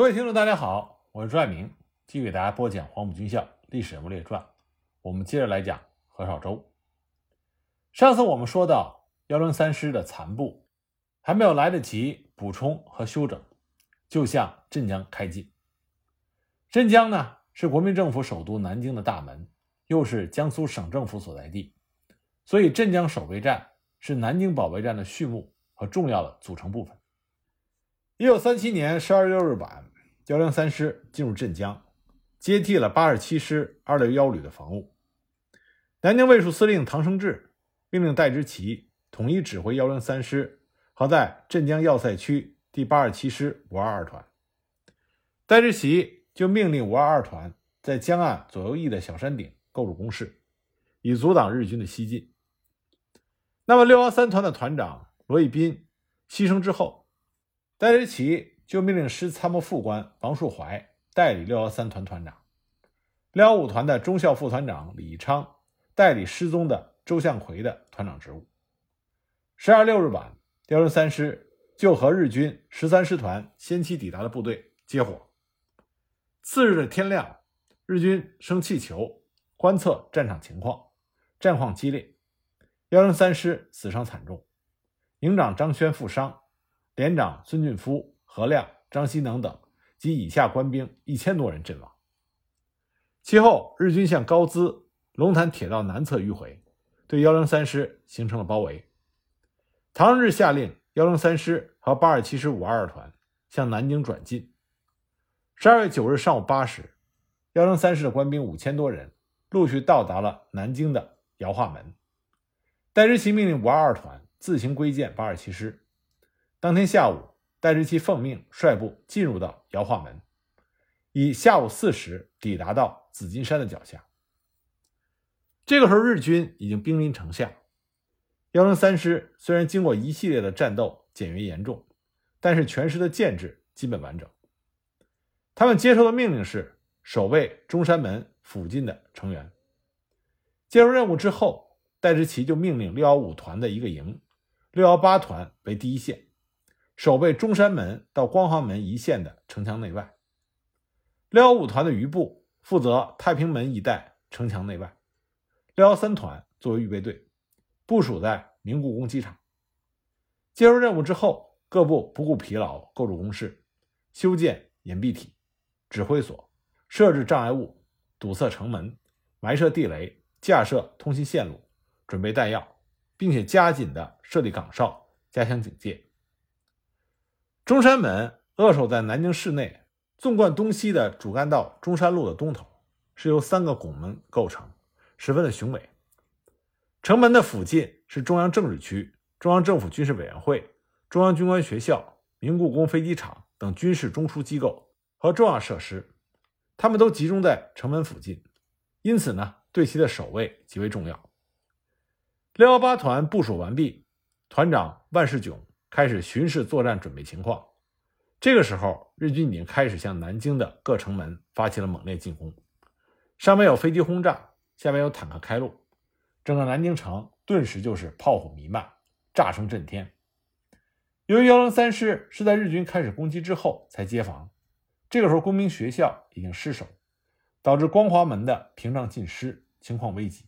各位听众，大家好，我是朱爱明，继续给大家播讲《黄埔军校历史人物列传》。我们接着来讲何绍周。上次我们说到幺零三师的残部还没有来得及补充和休整，就向镇江开进。镇江呢是国民政府首都南京的大门，又是江苏省政府所在地，所以镇江守备战是南京保卫战的序幕和重要的组成部分。一九三七年十二月六日晚，幺零三师进入镇江，接替了八十七师二六幺旅的防务。南京卫戍司令唐生智命令戴之奇统一指挥幺零三师和在镇江要塞区第八十七师五二二团。戴之奇就命令五二二团在江岸左右翼的小山顶构筑工事，以阻挡日军的西进。那么六幺三团的团长罗逸宾牺牲之后。戴之奇就命令师参谋副官王树怀代理六幺三团团长，六幺五团的中校副团长李昌代理失踪的周向奎的团长职务。十二六日晚，幺零三师就和日军十三师团先期抵达的部队接火。次日的天亮，日军升气球观测战场情况，战况激烈，幺零三师死伤惨重，营长张轩负伤。连长孙俊夫、何亮、张希能等及以下官兵一千多人阵亡。其后，日军向高淄、龙潭铁道南侧迂回，对幺零三师形成了包围。唐日下令幺零三师和八二七师五二二团向南京转进。十二月九日上午八时，幺零三师的官兵五千多人陆续到达了南京的姚化门。戴之奇命令五二二团自行归建八二七师。当天下午，戴之奇奉命率部进入到姚化门，以下午四时抵达到紫金山的脚下。这个时候，日军已经兵临城下。幺零三师虽然经过一系列的战斗减员严重，但是全师的建制基本完整。他们接受的命令是守卫中山门附近的成员。接受任务之后，戴之奇就命令六幺五团的一个营，六幺八团为第一线。守备中山门到光华门一线的城墙内外，六幺五团的余部负责太平门一带城墙内外，六幺三团作为预备队，部署在明故宫机场。接受任务之后，各部不顾疲劳，构筑工事，修建掩蔽体、指挥所，设置障碍物，堵塞城门，埋设地雷，架设通信线路，准备弹药，并且加紧的设立岗哨，加强警戒。中山门扼守在南京市内，纵贯东西的主干道中山路的东头，是由三个拱门构成，十分的雄伟。城门的附近是中央政治区、中央政府军事委员会、中央军官学校、明故宫飞机场等军事中枢机构和重要设施，他们都集中在城门附近，因此呢，对其的守卫极为重要。六幺八团部署完毕，团长万世炯。开始巡视作战准备情况。这个时候，日军已经开始向南京的各城门发起了猛烈进攻。上面有飞机轰炸，下面有坦克开路，整个南京城顿时就是炮火弥漫，炸声震天。由于幺零三师是在日军开始攻击之后才接防，这个时候工兵学校已经失守，导致光华门的屏障尽失，情况危急。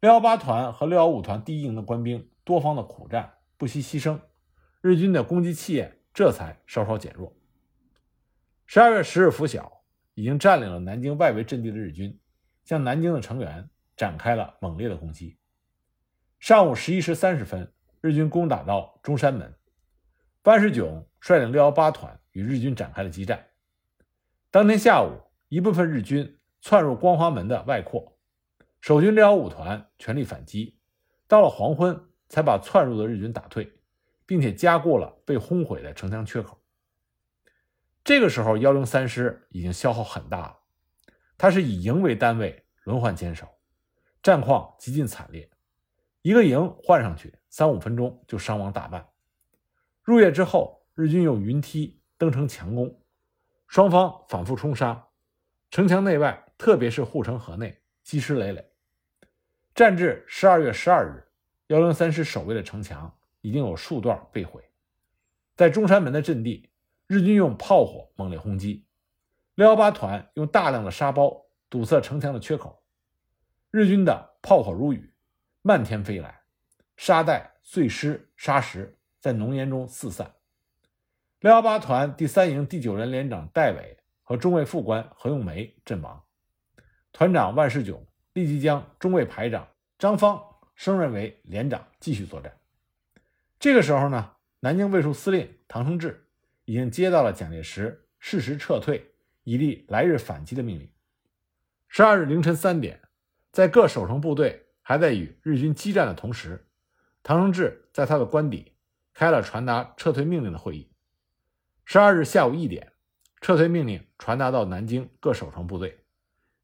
六幺八团和六幺五团第一营的官兵多方的苦战，不惜牺牲。日军的攻击气焰这才稍稍减弱。十二月十日拂晓，已经占领了南京外围阵地的日军，向南京的城垣展开了猛烈的攻击。上午十一时三十分，日军攻打到中山门，万世炯率领六幺八团与日军展开了激战。当天下午，一部分日军窜入光华门的外扩，守军六幺五团全力反击，到了黄昏才把窜入的日军打退。并且加固了被轰毁的城墙缺口。这个时候，幺零三师已经消耗很大了，他是以营为单位轮换坚守，战况极尽惨烈。一个营换上去，三五分钟就伤亡大半。入夜之后，日军用云梯登城强攻，双方反复冲杀，城墙内外，特别是护城河内，积尸累累。战至十二月十二日，幺零三师守卫的城墙。已经有数段被毁，在中山门的阵地，日军用炮火猛烈轰击，六幺八团用大量的沙包堵塞城墙的缺口，日军的炮火如雨，漫天飞来，沙袋、碎尸、沙石在浓烟中四散。六幺八团第三营第九连连长戴伟和中尉副官何用梅阵亡，团长万世炯立即将中尉排长张芳升任为连长，继续作战。这个时候呢，南京卫戍司令唐生智已经接到了蒋介石适时撤退，以利来日反击的命令。十二日凌晨三点，在各守城部队还在与日军激战的同时，唐生智在他的官邸开了传达撤退命令的会议。十二日下午一点，撤退命令传达到南京各守城部队。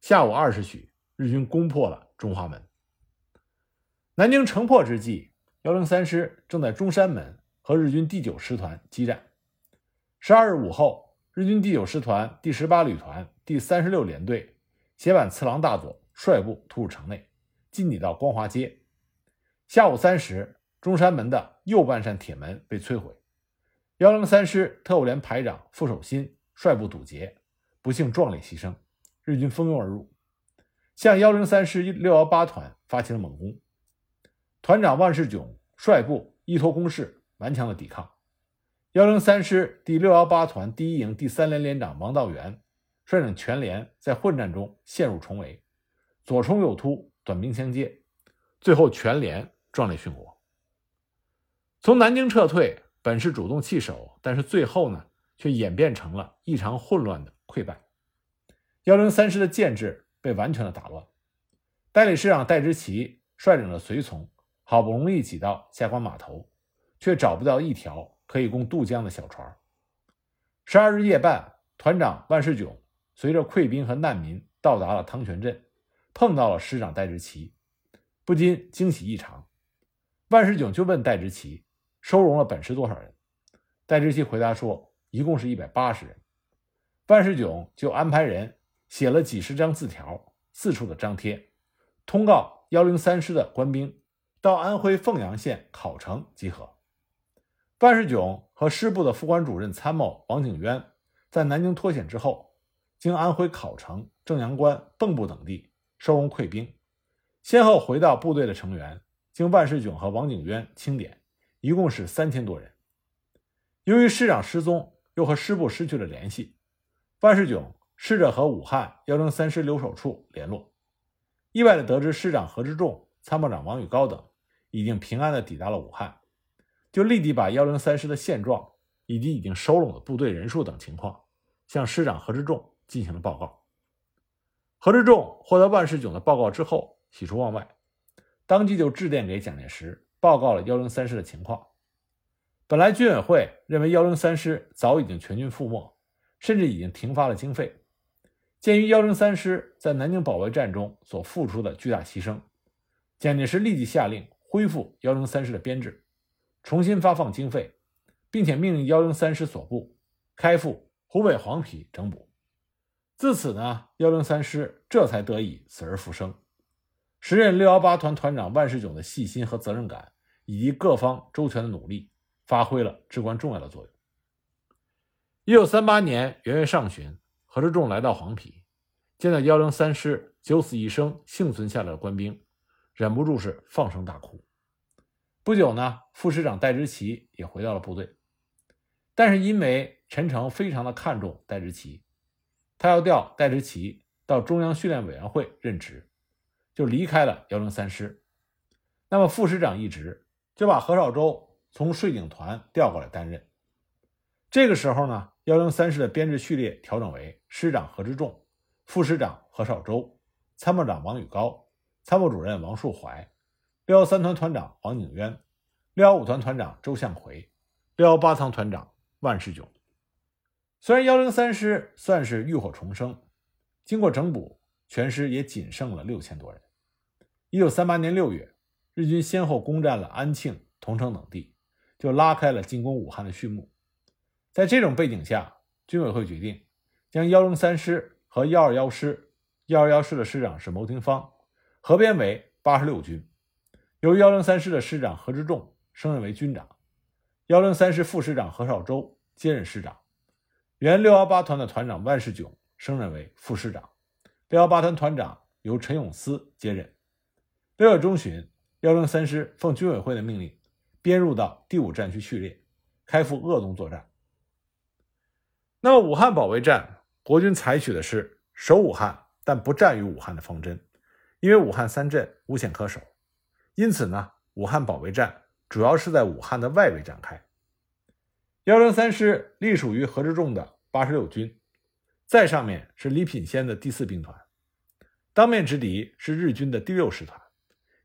下午二时许，日军攻破了中华门。南京城破之际，幺零三师正在中山门和日军第九师团激战。十二日午后，日军第九师团第十八旅团第三十六联队斜坂次郎大佐率部突入城内，进抵到光华街。下午三时，中山门的右半扇铁门被摧毁。幺零三师特务连排长傅守新率部堵截，不幸壮烈牺牲。日军蜂拥而入，向幺零三师六幺八团发起了猛攻。团长万世炯率部依托工事，顽强的抵抗。幺零三师第六幺八团第一营第三连连长王道元率领全连在混战中陷入重围，左冲右突，短兵相接，最后全连壮烈殉国。从南京撤退。本是主动弃守，但是最后呢，却演变成了异常混乱的溃败。幺零三师的建制被完全的打乱。代理师长戴之奇率领了随从，好不容易挤到下关码头，却找不到一条可以供渡江的小船。十二日夜半，团长万世炯随着溃兵和难民到达了汤泉镇，碰到了师长戴之奇，不禁惊喜异常。万世炯就问戴之奇。收容了本师多少人？戴之奇回答说：“一共是一百八十人。”万世炯就安排人写了几十张字条，四处的张贴，通告幺零三师的官兵到安徽凤阳县考城集合。万世炯和师部的副官主任参谋王景渊在南京脱险之后，经安徽考城、正阳关、蚌埠等地收容溃兵，先后回到部队的成员，经万世炯和王景渊清点。一共是三千多人。由于师长失踪，又和师部失去了联系，万世炯试着和武汉幺零三师留守处联络，意外的得知师长何之仲、参谋长王宇高等已经平安的抵达了武汉，就立即把幺零三师的现状以及已经收拢的部队人数等情况向师长何之仲进行了报告。何之仲获得万世炯的报告之后，喜出望外，当即就致电给蒋介石。报告了幺零三师的情况。本来军委会认为幺零三师早已经全军覆没，甚至已经停发了经费。鉴于幺零三师在南京保卫战中所付出的巨大牺牲，蒋介石立即下令恢复幺零三师的编制，重新发放经费，并且命令幺零三师所部开赴湖北黄陂整补。自此呢，幺零三师这才得以死而复生。时任六幺八团团长万世炯的细心和责任感。以及各方周全的努力，发挥了至关重要的作用。一九三八年元月上旬，何之仲来到黄陂，见到幺零三师九死一生幸存下来的官兵，忍不住是放声大哭。不久呢，副师长戴之奇也回到了部队，但是因为陈诚非常的看重戴之奇，他要调戴之奇到中央训练委员会任职，就离开了幺零三师。那么副师长一职。就把何绍周从税警团调过来担任。这个时候呢，幺零三师的编制序列调整为师长何之仲、副师长何绍周、参谋长王宇高、参谋主任王树怀、六幺三团团长王景渊、六幺五团团长周向奎、六幺八仓团长万世炯。虽然幺零三师算是浴火重生，经过整补，全师也仅剩了六千多人。一九三八年六月。日军先后攻占了安庆、桐城等地，就拉开了进攻武汉的序幕。在这种背景下，军委会决定将幺零三师和幺二幺师，幺二幺师的师长是牟廷芳，合编为八十六军，由幺零三师的师长何之仲升任为军长，幺零三师副师长何绍周接任师长，原六幺八团的团长万世炯升任为副师长，六幺八团团长由陈永思接任。六月中旬，幺零三师奉军委会的命令，编入到第五战区序列，开赴鄂东作战。那么，武汉保卫战，国军采取的是守武汉但不战于武汉的方针，因为武汉三镇无险可守，因此呢，武汉保卫战主要是在武汉的外围展开。幺零三师隶属于何之仲的八十六军，在上面是李品仙的第四兵团，当面之敌是日军的第六师团，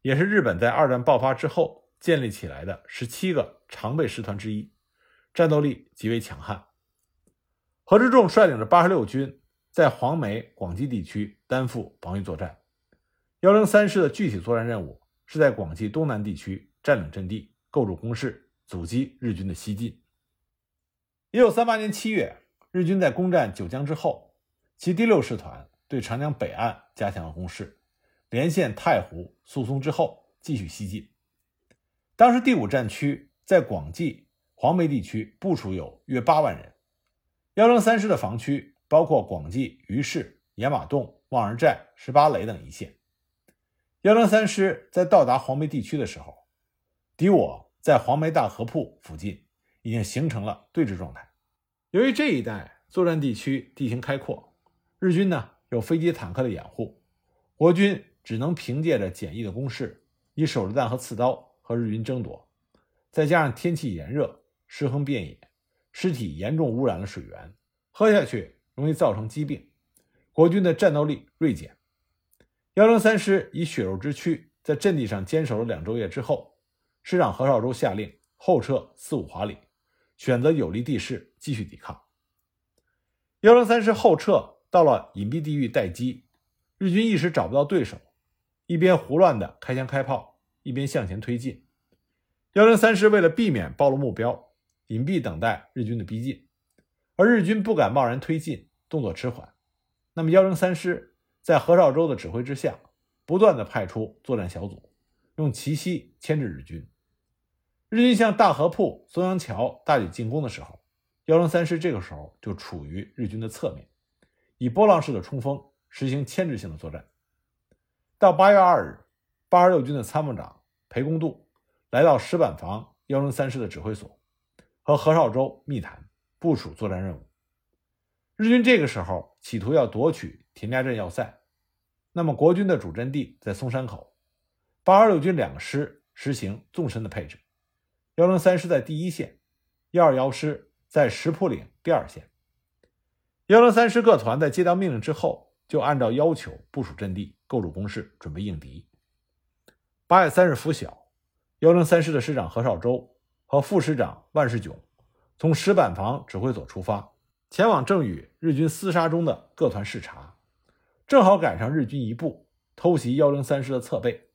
也是日本在二战爆发之后建立起来的十七个常备师团之一，战斗力极为强悍。何之仲率领着八十六军在黄梅、广济地区担负防御作战。幺零三师的具体作战任务是在广济东南地区占领阵地、构筑工事，阻击日军的西进。一九三八年七月，日军在攻占九江之后，其第六师团对长江北岸加强了攻势，连线太湖、宿松之后继续西进。当时第五战区在广济、黄梅地区部署有约八万人。幺零三师的防区包括广济、于市、野马洞、望儿寨、十八垒等一线。幺零三师在到达黄梅地区的时候，敌我在黄梅大河铺附近已经形成了对峙状态。由于这一带作战地区地形开阔，日军呢有飞机、坦克的掩护，国军只能凭借着简易的攻势，以手榴弹和刺刀和日军争夺。再加上天气炎热，尸横遍野。尸体严重污染了水源，喝下去容易造成疾病，国军的战斗力锐减。幺零三师以血肉之躯在阵地上坚守了两昼夜之后，师长何绍周下令后撤四五华里，选择有利地势继续抵抗。幺零三师后撤到了隐蔽地域待机，日军一时找不到对手，一边胡乱的开枪开炮，一边向前推进。幺零三师为了避免暴露目标。隐蔽等待日军的逼近，而日军不敢贸然推进，动作迟缓。那么幺零三师在何绍周的指挥之下，不断的派出作战小组，用奇袭牵制日军。日军向大河铺、松阳桥大举进攻的时候，幺零三师这个时候就处于日军的侧面，以波浪式的冲锋实行牵制性的作战。到八月二日，八十六军的参谋长裴公度来到石板房幺零三师的指挥所。和何绍周密谈部署作战任务。日军这个时候企图要夺取田家镇要塞，那么国军的主阵地在松山口，八二六军两个师实行纵深的配置，幺零三师在第一线，幺二幺师在石铺岭第二线。幺零三师各团在接到命令之后，就按照要求部署阵地、构筑工事，准备应敌。八月三日拂晓，幺零三师的师长何绍周。和副师长万世炯从石板房指挥所出发，前往正与日军厮杀中的各团视察，正好赶上日军一部偷袭幺零三师的侧背。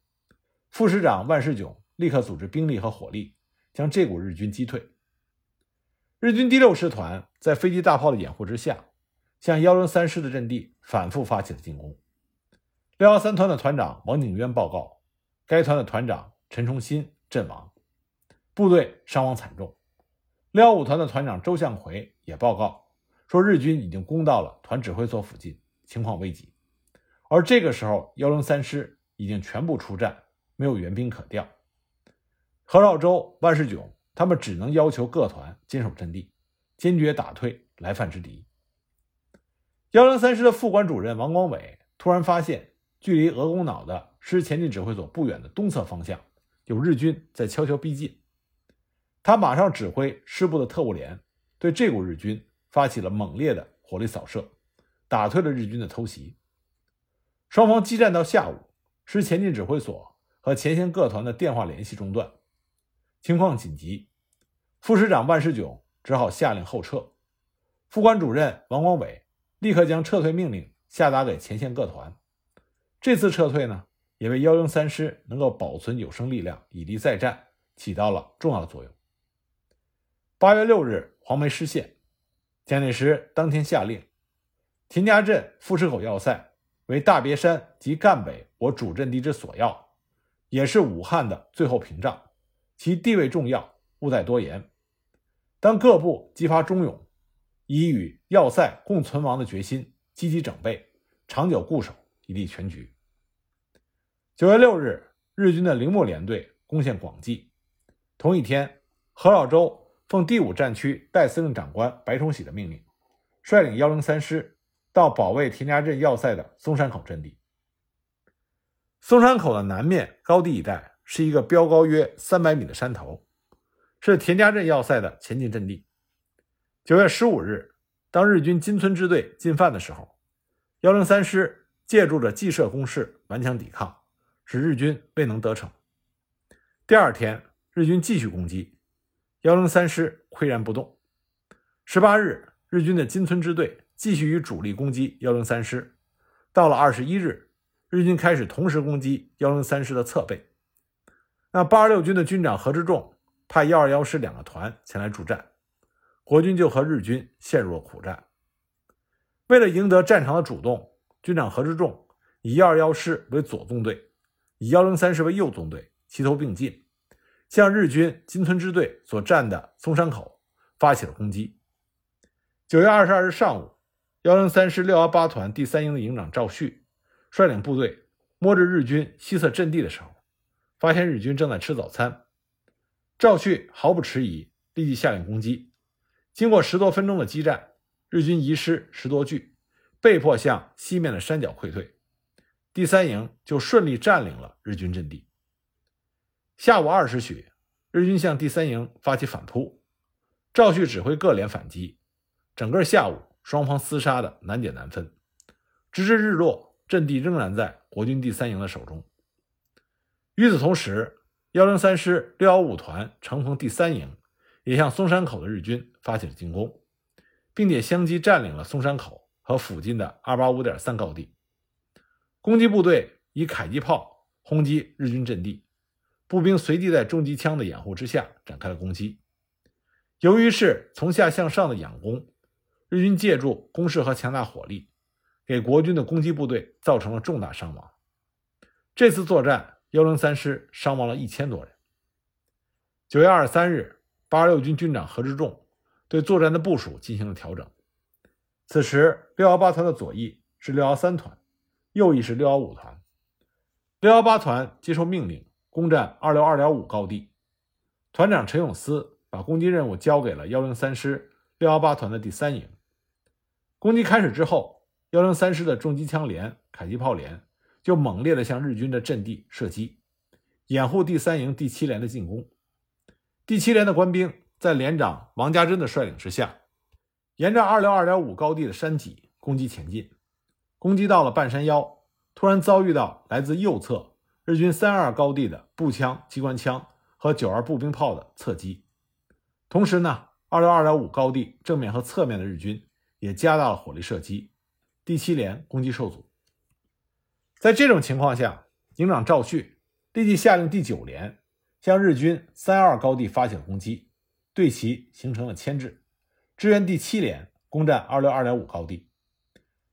副师长万世炯立刻组织兵力和火力，将这股日军击退。日军第六师团在飞机、大炮的掩护之下，向幺零三师的阵地反复发起了进攻。六幺三团的团长王景渊报告，该团的团长陈崇新阵亡。部队伤亡惨重，六幺五团的团长周向奎也报告说，日军已经攻到了团指挥所附近，情况危急。而这个时候，幺零三师已经全部出战，没有援兵可调。何绍周、万世炯他们只能要求各团坚守阵地，坚决打退来犯之敌。幺零三师的副官主任王光伟突然发现，距离鹅公脑的师前进指挥所不远的东侧方向，有日军在悄悄逼近。他马上指挥师部的特务连对这股日军发起了猛烈的火力扫射，打退了日军的偷袭。双方激战到下午，师前进指挥所和前线各团的电话联系中断，情况紧急。副师长万世炯只好下令后撤。副官主任王光伟立刻将撤退命令下达给前线各团。这次撤退呢，也为幺零三师能够保存有生力量以利再战起到了重要的作用。八月六日，黄梅失陷。蒋介石当天下令，田家镇富士口要塞为大别山及赣北我主阵地之所要，也是武汉的最后屏障，其地位重要，勿再多言。当各部激发忠勇，以与要塞共存亡的决心，积极整备，长久固守，以立全局。九月六日，日军的铃木联队攻陷广济。同一天，何老周奉第五战区代司令长官白崇禧的命令，率领幺零三师到保卫田家镇要塞的松山口阵地。松山口的南面高地一带是一个标高约三百米的山头，是田家镇要塞的前进阵地。九月十五日，当日军金村支队进犯的时候，幺零三师借助着计设工事顽强抵抗。使日军未能得逞。第二天，日军继续攻击，幺零三师岿然不动。十八日，日军的金村支队继续与主力攻击幺零三师。到了二十一日，日军开始同时攻击幺零三师的侧背。那八十六军的军长何之仲派幺二幺师两个团前来助战，国军就和日军陷入了苦战。为了赢得战场的主动，军长何之仲以幺二幺师为左纵队。以幺零三师为右纵队，齐头并进，向日军金村支队所占的松山口发起了攻击。九月二十二日上午，幺零三师六幺八团第三营的营长赵旭率领部队摸着日军西侧阵地的时候，发现日军正在吃早餐。赵旭毫不迟疑，立即下令攻击。经过十多分钟的激战，日军遗失十多具，被迫向西面的山脚溃退。第三营就顺利占领了日军阵地。下午二时许，日军向第三营发起反扑，赵旭指挥各连反击。整个下午，双方厮杀的难解难分，直至日落，阵地仍然在国军第三营的手中。与此同时，幺零三师六幺五团承奉第三营也向松山口的日军发起了进攻，并且相继占领了松山口和附近的二八五点三高地。攻击部队以迫击炮轰击日军阵地，步兵随即在重机枪的掩护之下展开了攻击。由于是从下向上的仰攻，日军借助攻势和强大火力，给国军的攻击部队造成了重大伤亡。这次作战，幺零三师伤亡了一千多人。九月二十三日，八十六军军长何之仲对作战的部署进行了调整。此时，六幺八团的左翼是六幺三团。右翼是六幺五团，六幺八团接受命令攻占二六二点五高地，团长陈永思把攻击任务交给了幺零三师六幺八团的第三营。攻击开始之后，幺零三师的重机枪连、迫击炮连就猛烈地向日军的阵地射击，掩护第三营第七连的进攻。第七连的官兵在连长王家珍的率领之下，沿着二六二点五高地的山脊攻击前进。攻击到了半山腰，突然遭遇到来自右侧日军三二高地的步枪、机关枪和九二步兵炮的侧击。同时呢，二六二点五高地正面和侧面的日军也加大了火力射击，第七连攻击受阻。在这种情况下，营长赵旭立即下令第九连向日军三二高地发起了攻击，对其形成了牵制，支援第七连攻占二六二点五高地。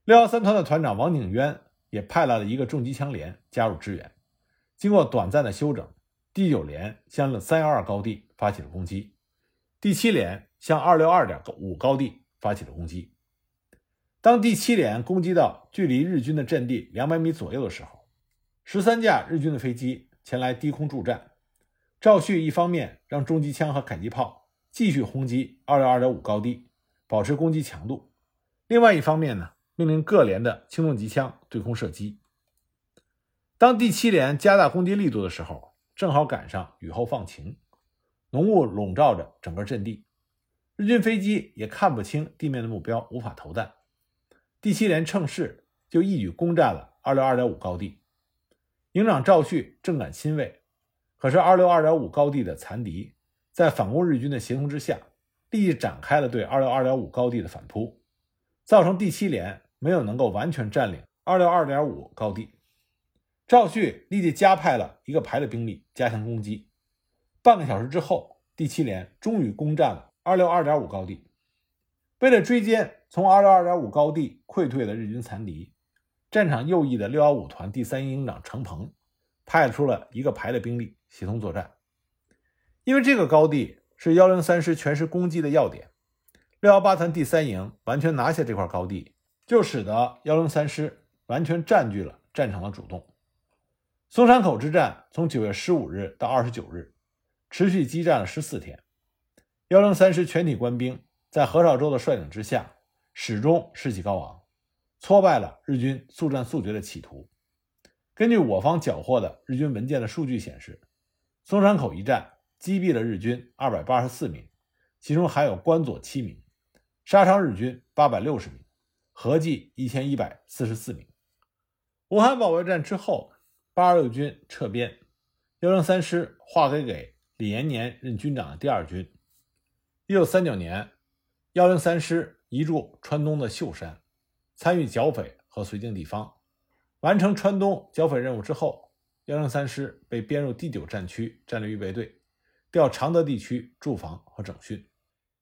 六幺三团的团长王景渊也派来了一个重机枪连加入支援。经过短暂的休整，第九连向三幺二高地发起了攻击，第七连向二六二点五高地发起了攻击。当第七连攻击到距离日军的阵地两百米左右的时候，十三架日军的飞机前来低空助战。赵旭一方面让重机枪和迫击炮继续轰击二六二点五高地，保持攻击强度；另外一方面呢？命令各连的轻重机枪对空射击。当第七连加大攻击力度的时候，正好赶上雨后放晴，浓雾笼罩着整个阵地，日军飞机也看不清地面的目标，无法投弹。第七连趁势就一举攻占了二六二点五高地。营长赵旭正感欣慰，可是二六二点五高地的残敌在反攻日军的协同之下，立即展开了对二六二点五高地的反扑，造成第七连。没有能够完全占领二六二点五高地，赵旭立即加派了一个排的兵力加强攻击。半个小时之后，第七连终于攻占了二六二点五高地。为了追歼从二六二点五高地溃退的日军残敌，战场右翼的六幺五团第三营营长程鹏派出了一个排的兵力协同作战。因为这个高地是幺零三师全师攻击的要点，六幺八团第三营完全拿下这块高地，就使得幺零三师完全占据了战场的主动。松山口之战从九月十五日到二十九日，持续激战了十四天。幺零三师全体官兵在何绍周的率领之下，始终士气高昂，挫败了日军速战速决的企图。根据我方缴获的日军文件的数据显示，松山口一战击毙了日军二百八十四名，其中还有关佐七名，杀伤日军八百六十名，合计一千一百四十四名。武汉保卫战之后。八二六军撤编，幺零三师划归给李延年任军长的第二军。一九三九年，幺零三师移驻川东的秀山，参与剿匪和绥靖地方。完成川东剿匪任务之后，幺零三师被编入第九战区战略预备队，调常德地区驻防和整训。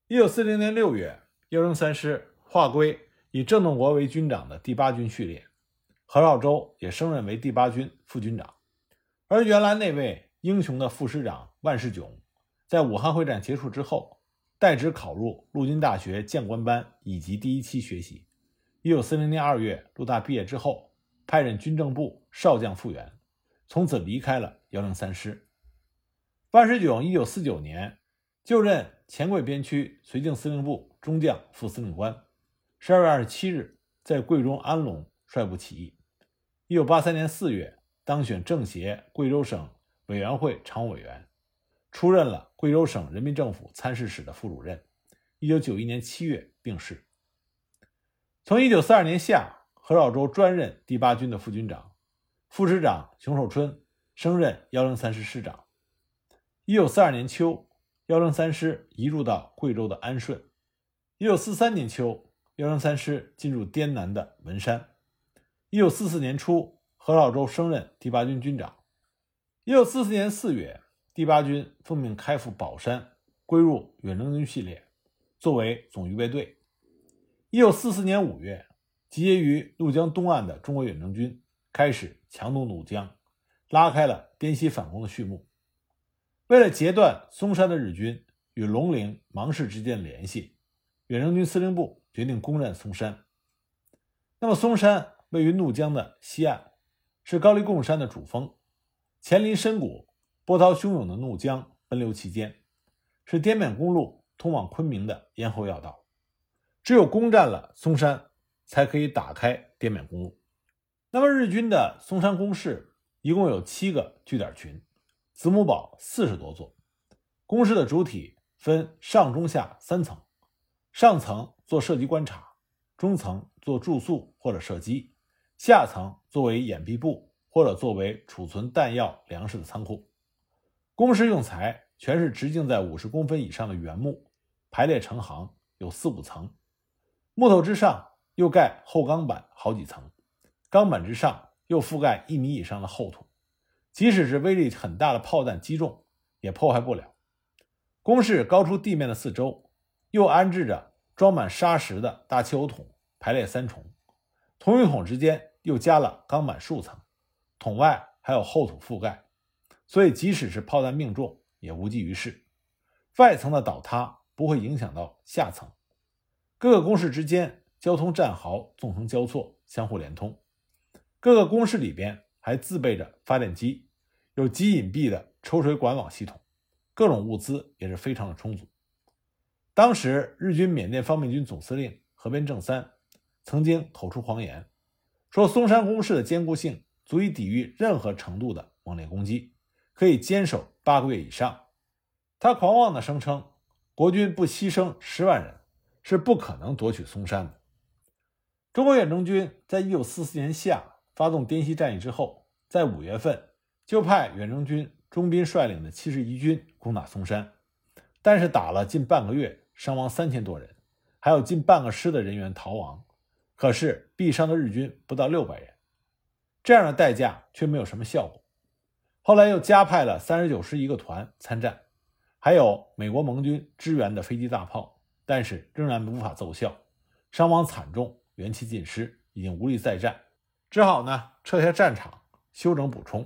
一九四零年六月，幺零三师划归以郑洞国为军长的第八军序列。何绍周也升任为第八军副军长，而原来那位英雄的副师长万世炯，在武汉会战结束之后，代职考入陆军大学将官班以及第一期学习。一九四零年二月，陆大毕业之后，派任军政部少将复员，从此离开了幺零三师。万世炯一九四九年就任黔桂边区绥靖司令部中将副司令官，十二月二十七日在贵州安龙率部起义。一九八三年四月，当选政协贵州省委员会常务委员，出任了贵州省人民政府参事室的副主任。一九九一年七月病逝。从一九四二年夏，何绍周专任第八军的副军长，副师长熊寿春升任幺零三师师长。一九四二年秋，幺零三师移入到贵州的安顺。一九四三年秋，幺零三师进入滇南的文山。一九四四年初，何绍周升任第八军军长。一九四四年四月，第八军奉命开赴宝山，归入远征军序列，作为总预备队。一九四四年五月，集结于怒江东岸的中国远征军开始强渡怒江，拉开了滇西反攻的序幕。为了截断松山的日军与龙陵、芒市之间的联系，远征军司令部决定攻占松山。那么，松山。位于怒江的西岸，是高黎贡山的主峰，黔林深谷，波涛汹涌的怒江奔流其间，是滇缅公路通往昆明的咽喉要道。只有攻占了松山，才可以打开滇缅公路。那么，日军的松山攻势一共有七个据点群，子母堡四十多座。攻势的主体分上、中、下三层，上层做射击观察，中层做住宿或者射击。下层作为掩蔽部或者作为储存弹药、粮食的仓库。工事用材全是直径在五十公分以上的原木，排列成行，有四五层。木头之上又盖厚钢板好几层，钢板之上又覆盖一米以上的厚土。即使是威力很大的炮弹击中，也破坏不了。工事高出地面的四周，又安置着装满沙石的大汽油桶，排列三重，桶与桶之间。又加了钢板数层，桶外还有厚土覆盖，所以即使是炮弹命中也无济于事。外层的倒塌不会影响到下层。各个工事之间交通战壕纵横交错，相互连通。各个工事里边还自备着发电机，有极隐蔽的抽水管网系统，各种物资也是非常的充足。当时日军缅甸方面军总司令河边正三曾经口出狂言。说松山工事的坚固性足以抵御任何程度的猛烈攻击，可以坚守八个月以上。他狂妄地声称，国军不牺牲十万人是不可能夺取松山的。中国远征军在一九四四年夏发动滇西战役之后，在五月份就派远征军钟斌率领的七十一军攻打松山，但是打了近半个月，伤亡三千多人，还有近半个师的人员逃亡。可是毙伤的日军不到六百人，这样的代价却没有什么效果。后来又加派了三十九师一个团参战，还有美国盟军支援的飞机大炮，但是仍然无法奏效，伤亡惨重，元气尽失，已经无力再战，只好呢撤下战场休整补充。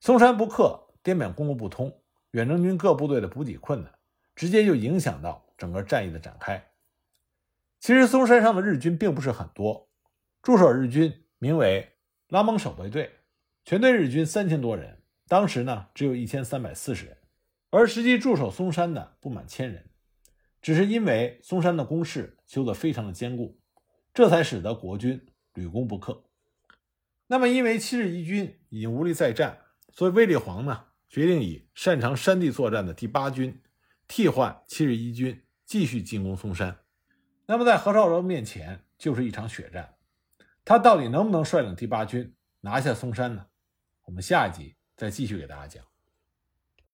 松山不克，滇缅公路不通，远征军各部队的补给困难，直接就影响到整个战役的展开。其实松山上的日军并不是很多，驻守日军名为拉蒙守备队，全队日军三千多人，当时呢只有一千三百四十人，而实际驻守松山的不满千人。只是因为松山的工事修得非常的坚固，这才使得国军屡攻不克。那么，因为七日一军已经无力再战，所以卫立煌呢决定以擅长山地作战的第八军替换七日一军，继续进攻松山。那么，在何绍周面前就是一场血战，他到底能不能率领第八军拿下松山呢？我们下一集再继续给大家讲。